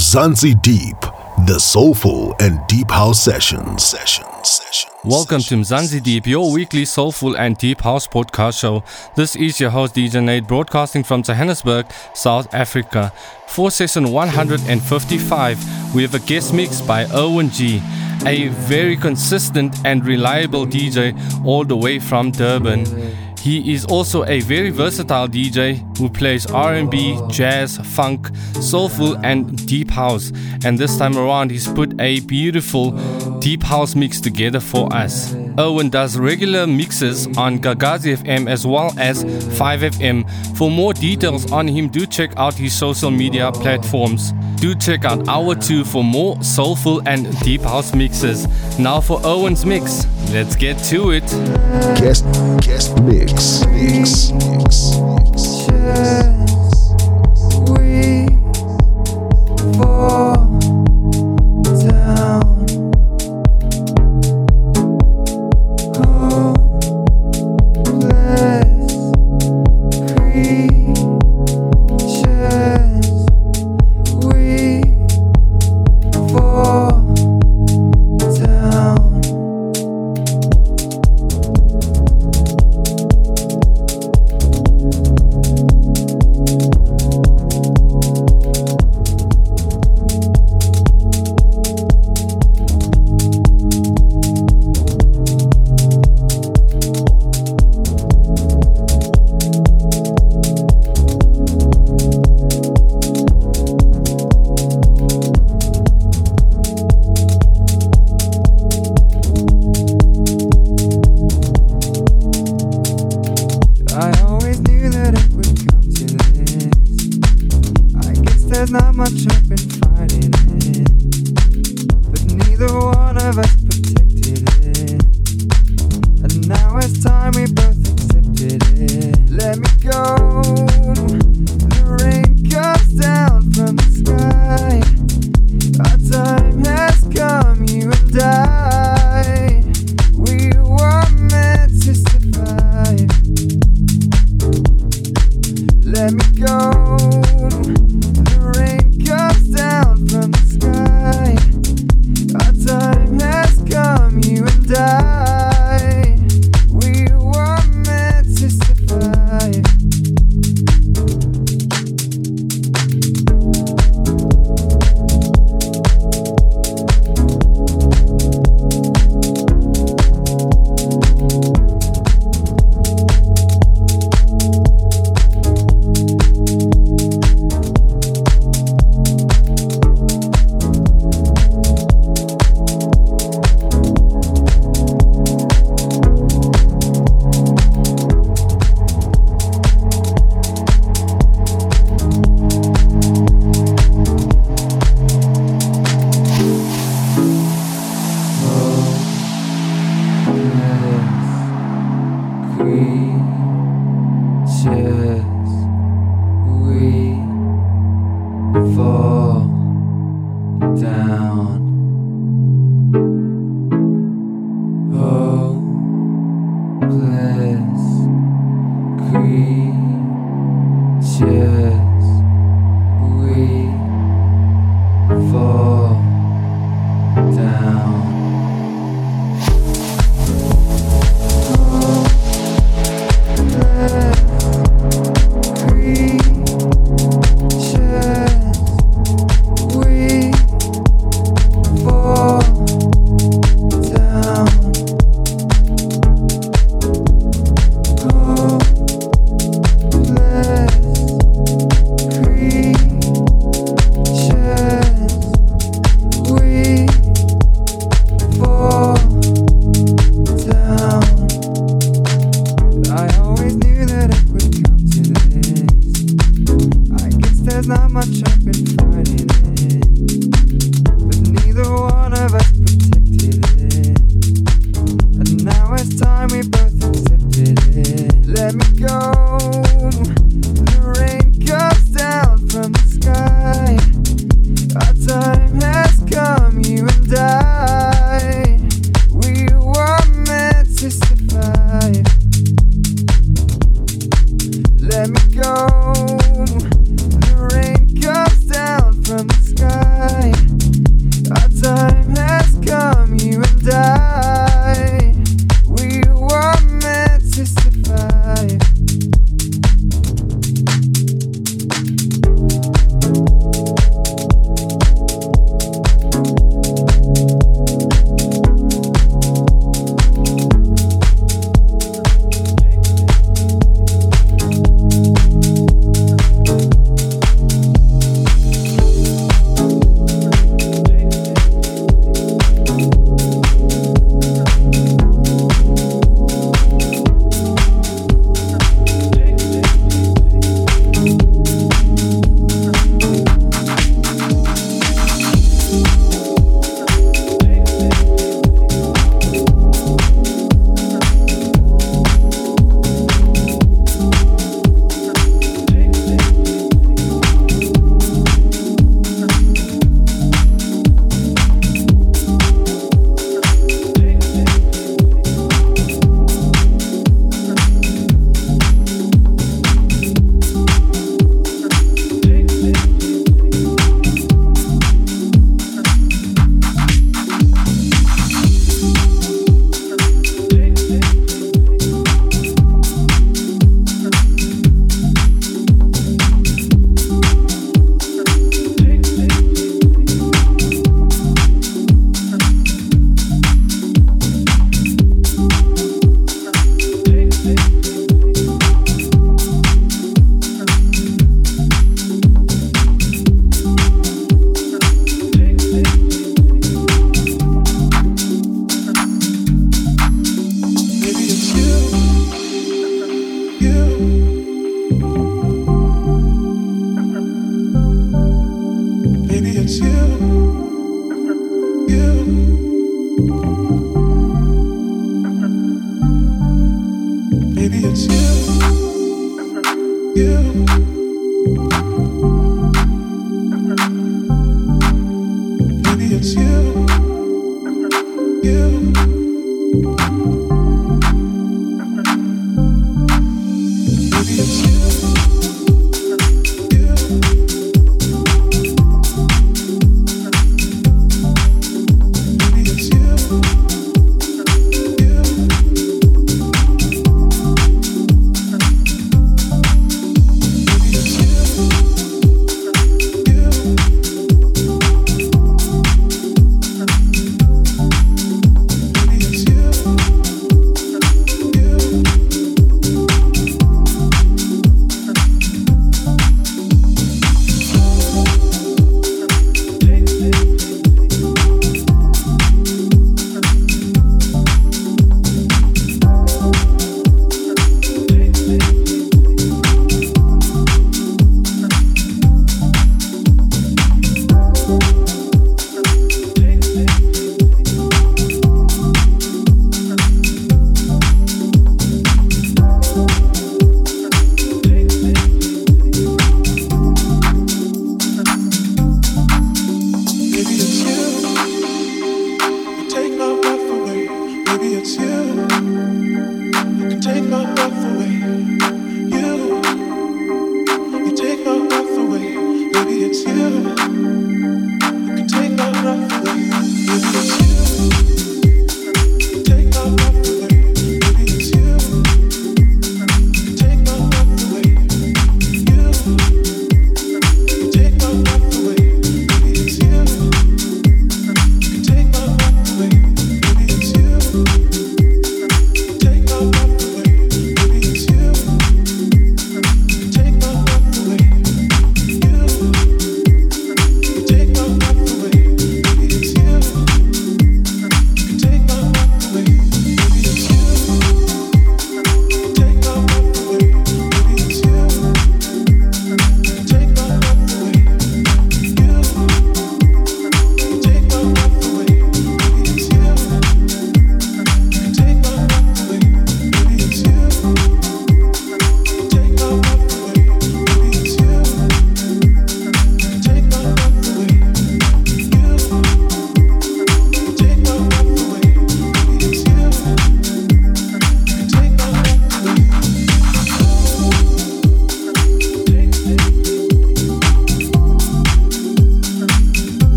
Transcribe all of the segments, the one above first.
Mzansi Deep, the soulful and deep house sessions. Sessions. Sessions. Welcome to Mzansi Deep, your weekly soulful and deep house podcast show. This is your host DJ Nate, broadcasting from Johannesburg, South Africa. For session 155, we have a guest mix by Owen G, a very consistent and reliable DJ all the way from Durban. He is also a very versatile DJ who plays R&B, jazz, funk, soulful and deep house. And this time around he's put a beautiful deep house mix together for us. Owen does regular mixes on Gagasi FM as well as 5FM. For more details on him, do check out his social media platforms. Do check out Hour 2 for more soulful and deep house mixes. Now for Owen's mix. Let's get to it. Guest, guest mix. Mix. Mix. mix. We fall I always knew that it would come to this. I guess there's not much hope in fall down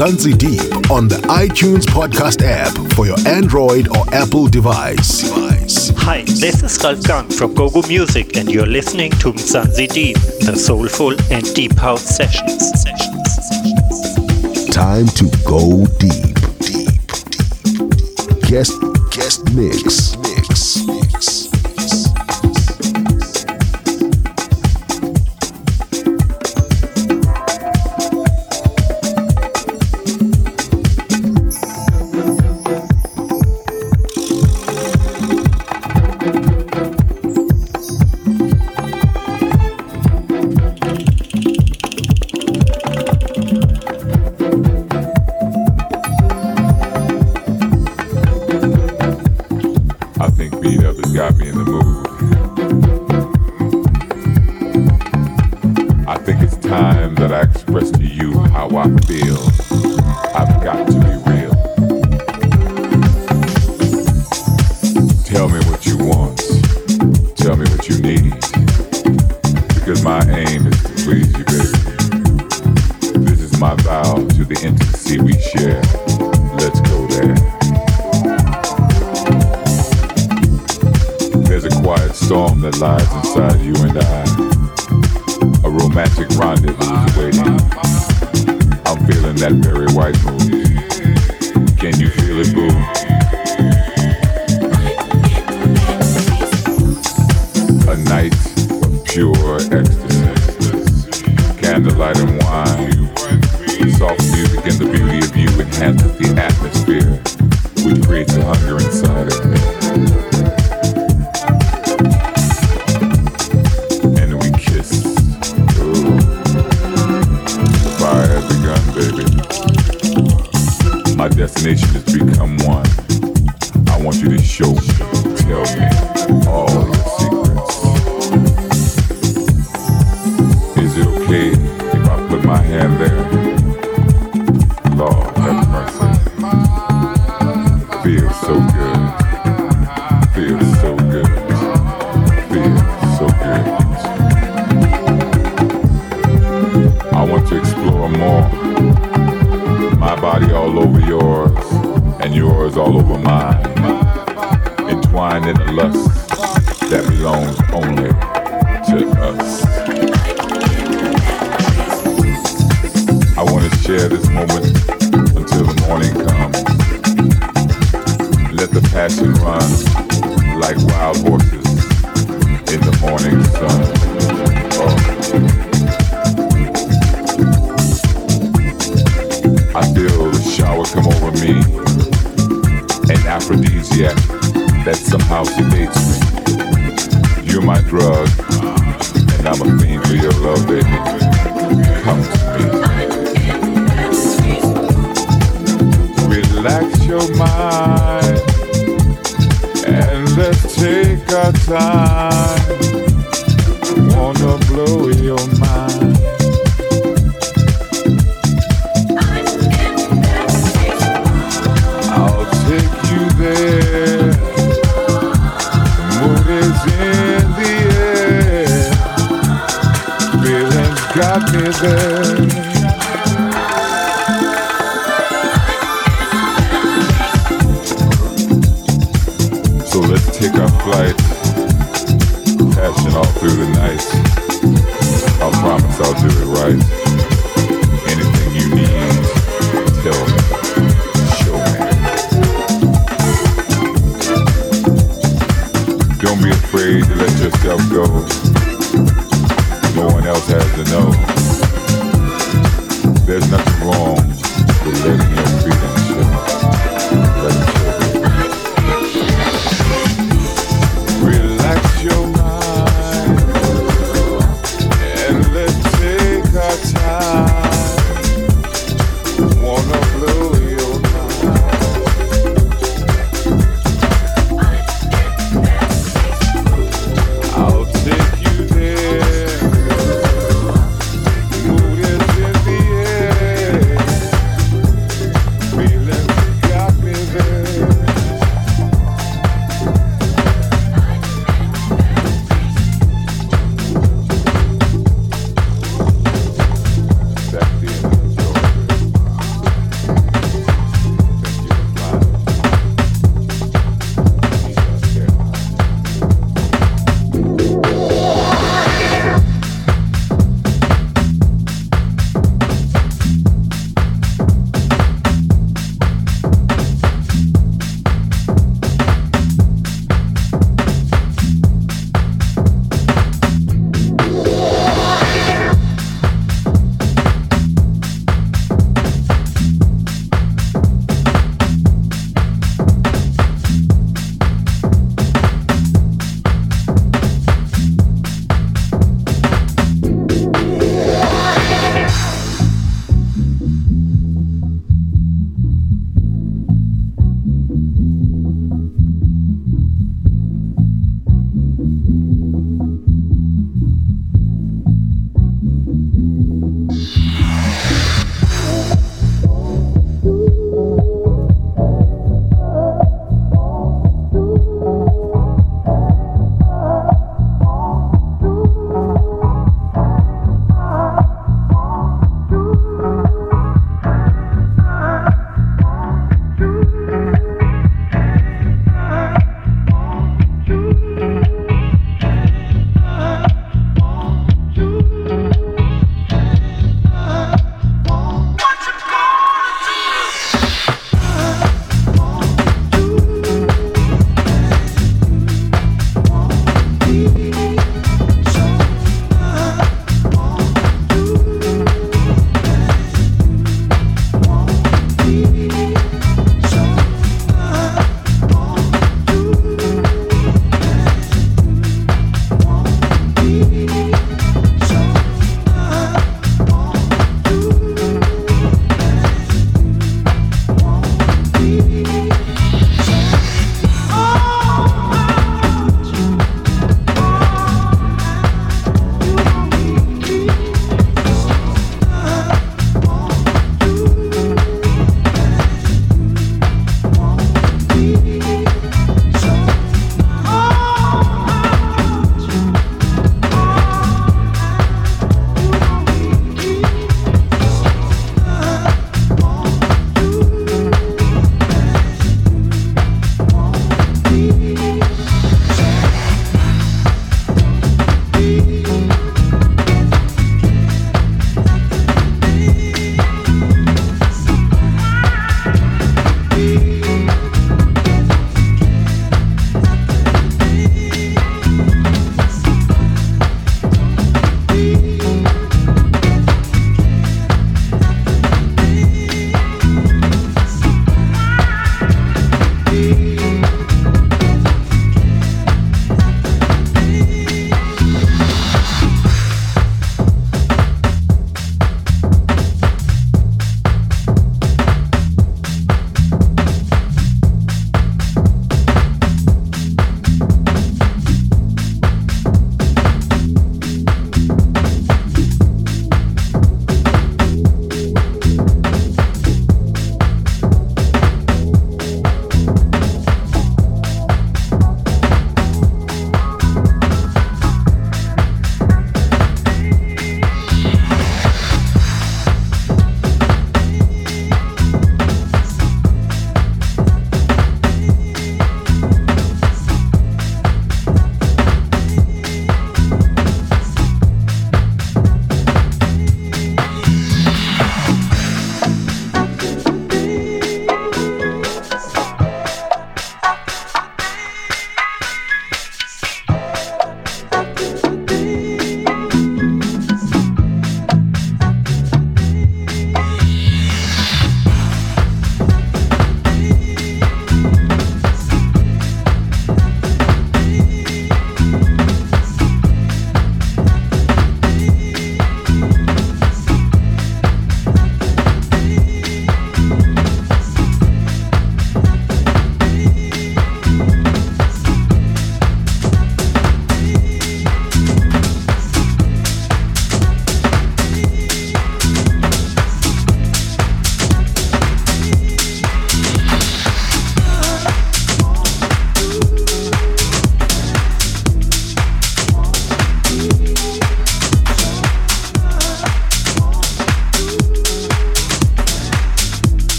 Mzansi Deep on the iTunes podcast app for your Android or Apple device. Hi, this is Ralf Gum from GoGo Music, and you're listening to Mzansi Deep, the soulful and deep house sessions. sessions. Time to go deep. Deep. deep. Guest guest. Mix. Afraid to let yourself go. No one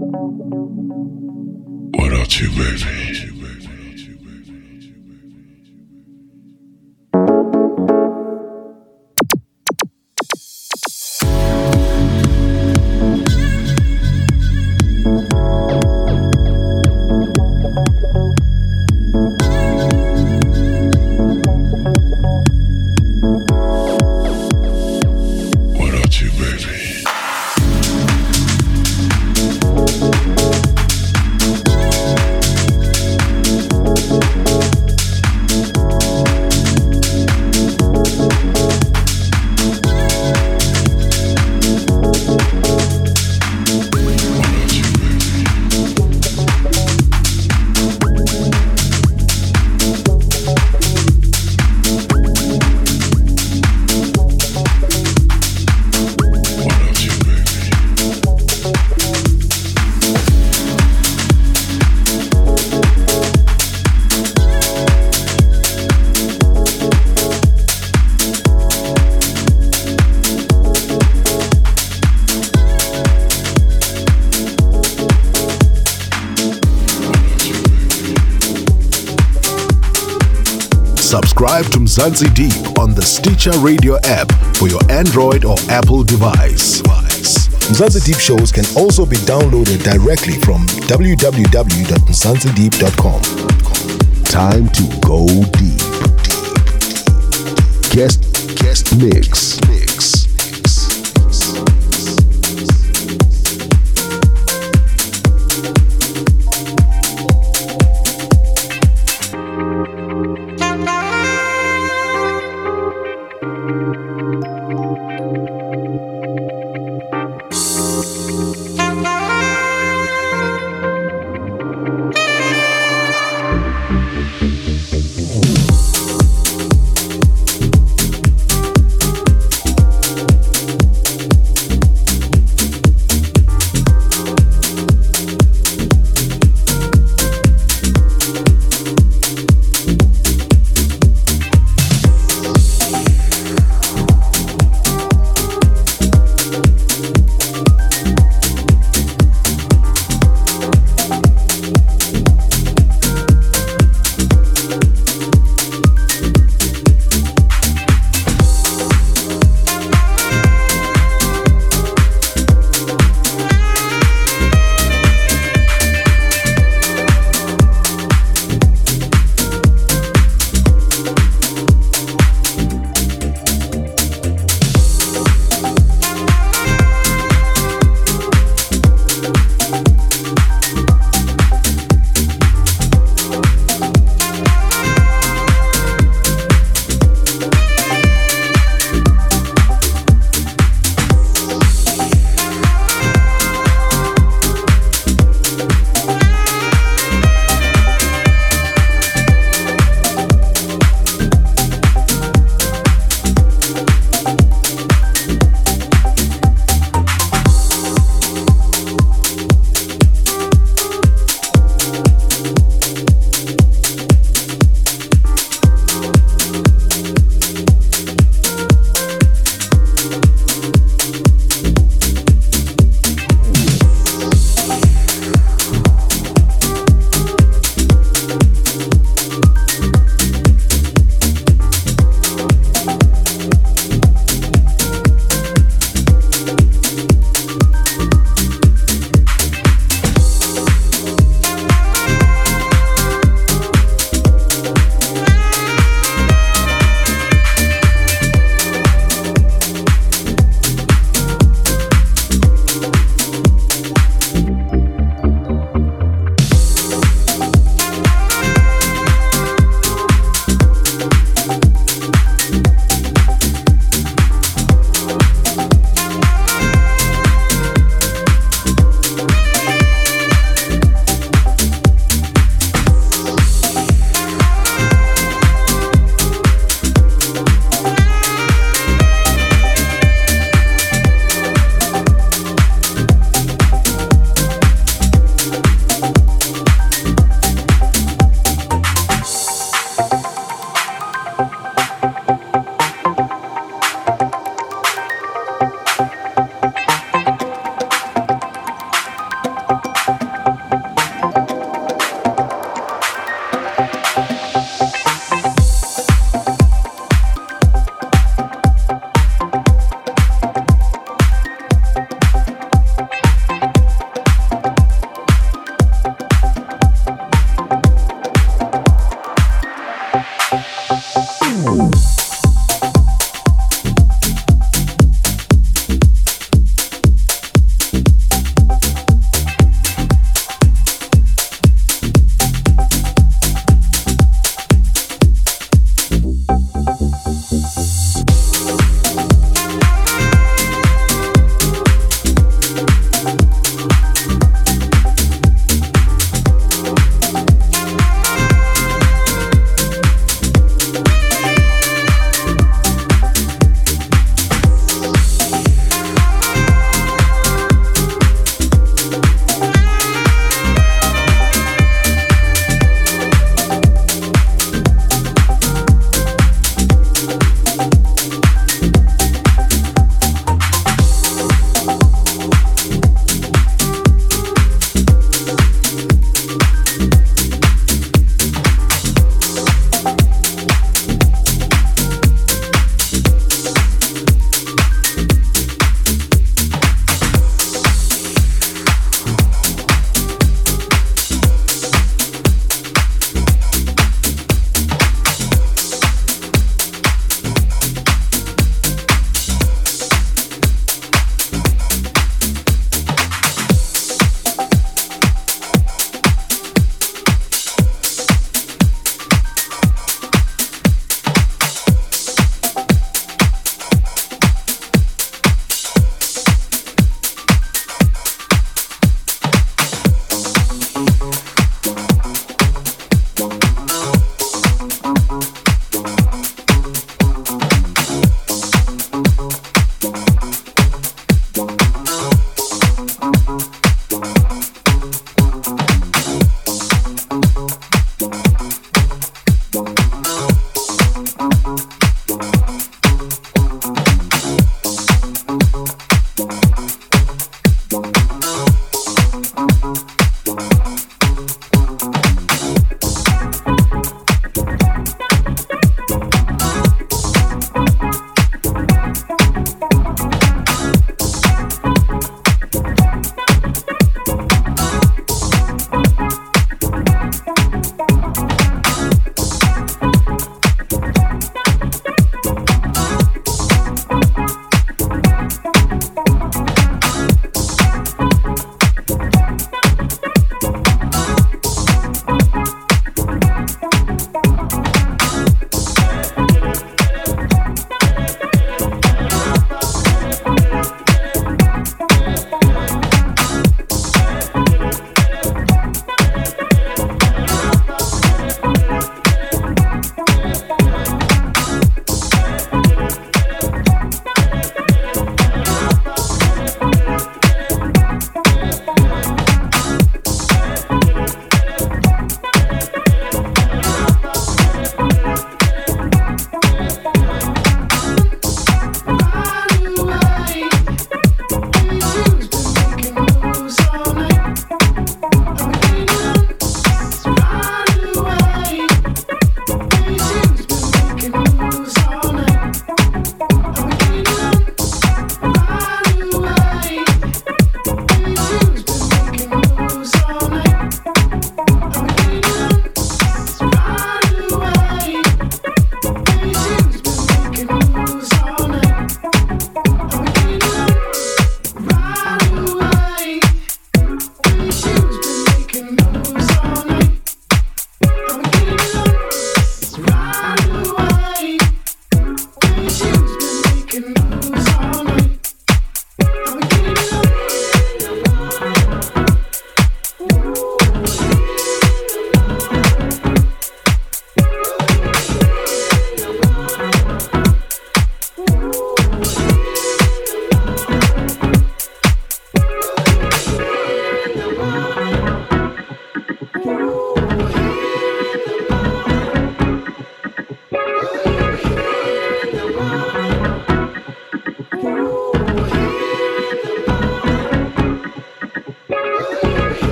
subscribe to Mzansi Deep on the Stitcher Radio app for your Android or Apple device. Mzansi Deep shows can also be downloaded directly from www.mzansideep.com. Time to go deep. Guest guest mix. Mix.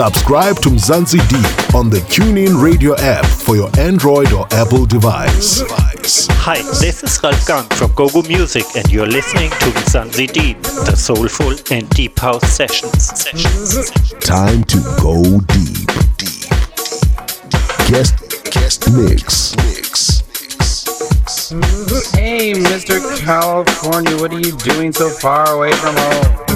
Subscribe to Mzansi Deep on the TuneIn Radio app for your Android or Apple device. Hi, this is Ralf Gum from GoGo Music, and you're listening to Mzansi Deep, the soulful and deep house sessions. sessions. Time to go deep. Deep. Guest guest mix. Mix. Hey, Mr. California, what are you doing so far away from home?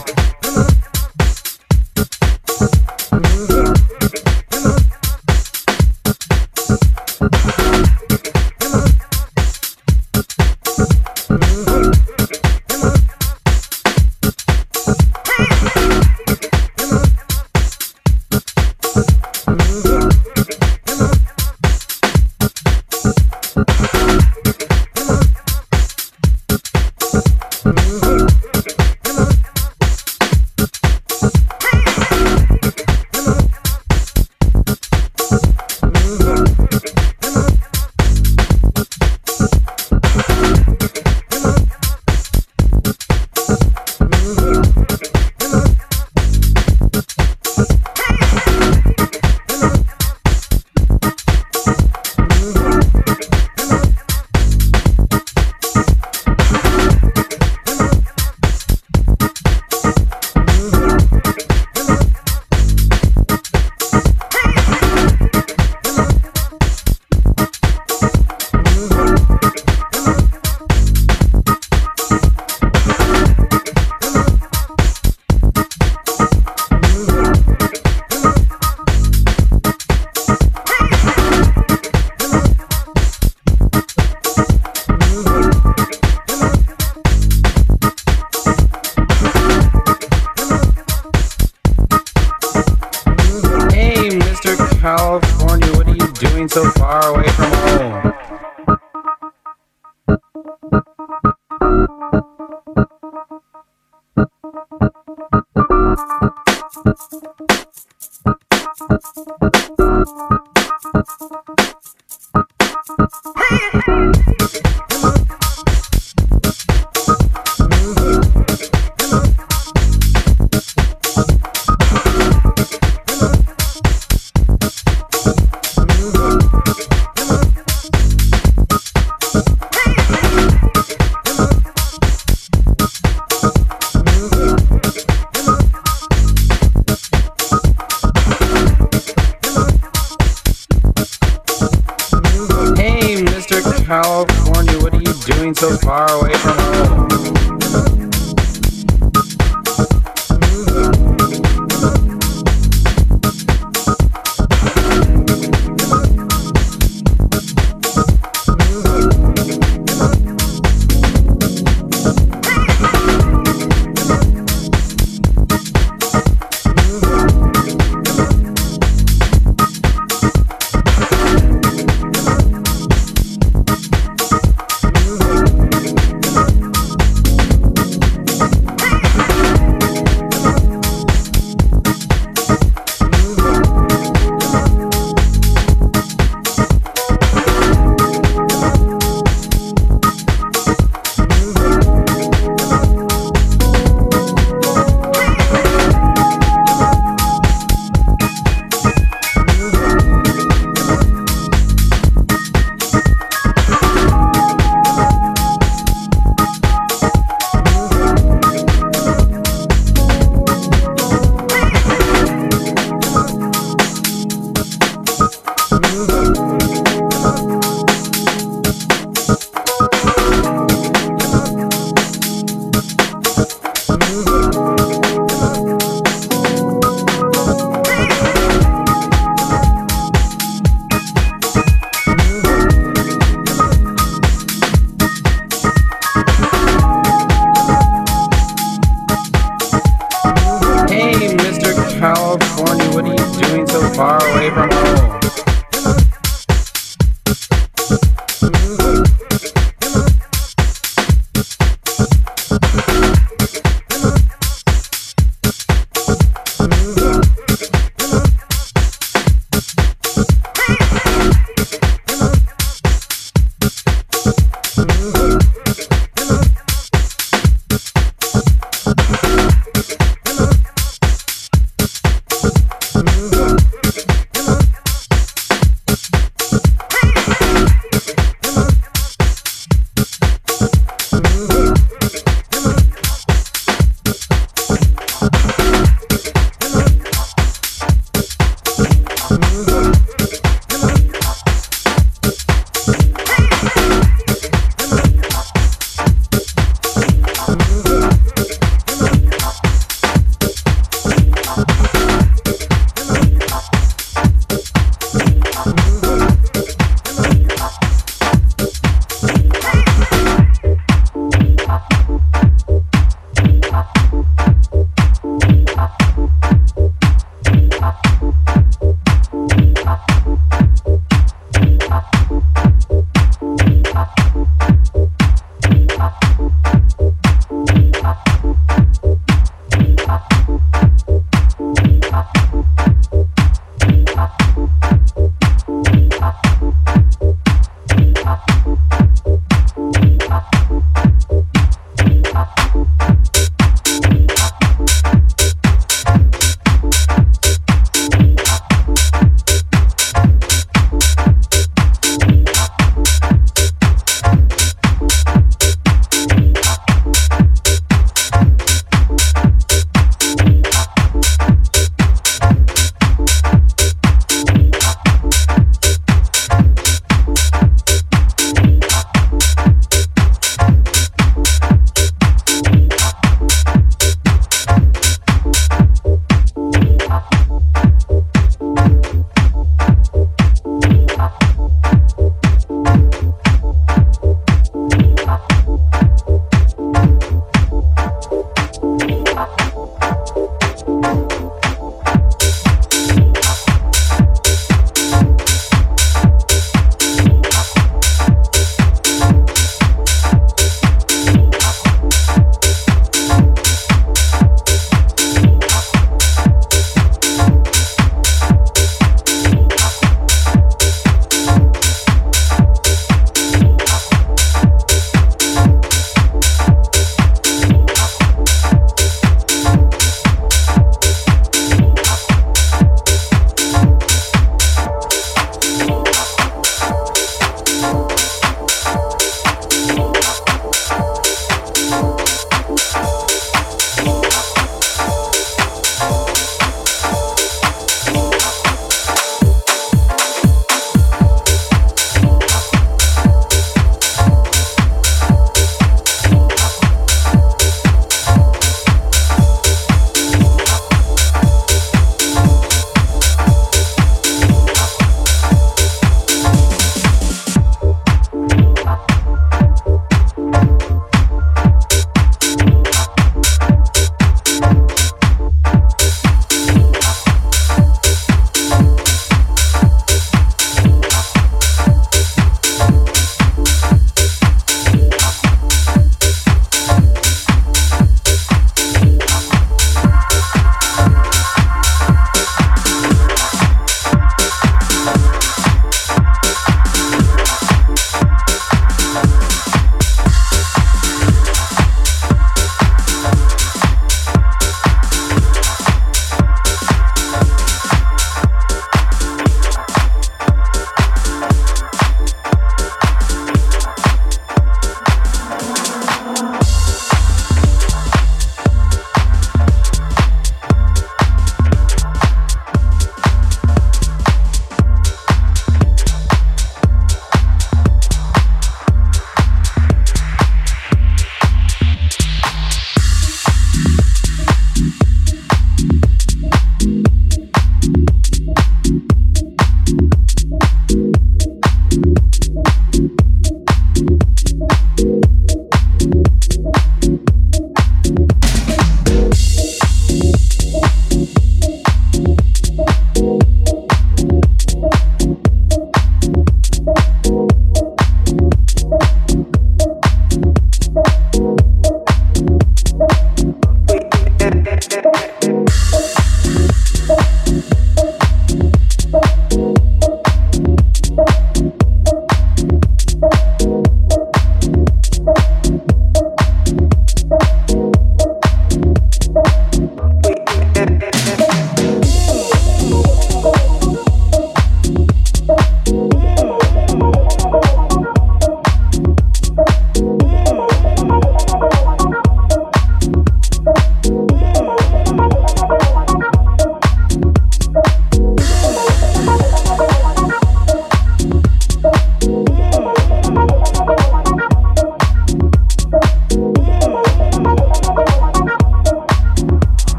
California, what are you doing so far away from home?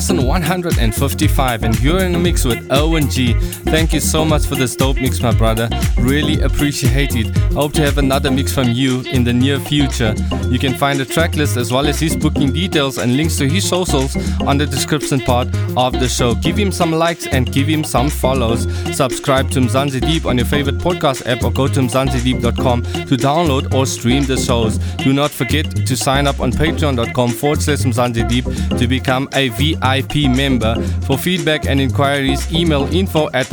Session 155, and you're in a mix with Owen G. Thank you so much for this dope mix, my brother. Really appreciate it. Hope to have another mix from you in the near future. You can find the track list as well as his booking details and links to his socials on the description part of the show. Give him some likes and give him some follows. Subscribe to Mzansi Deep on your favorite podcast app or go to mzansideep.com to download or stream the shows. Do not forget to sign up on patreon.com forward slash Mzansi Deep to become a VIP member. For feedback and inquiries, email info at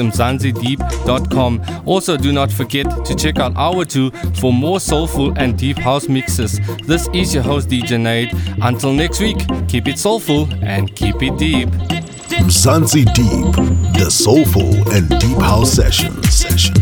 mzansideep.com. Also, do not forget to check out our two for more soulful and deep house mixes. This is your host, DJ Nate. Until next week, keep it soulful and keep it deep. Mzansi Deep, the soulful and deep house. Session. Session.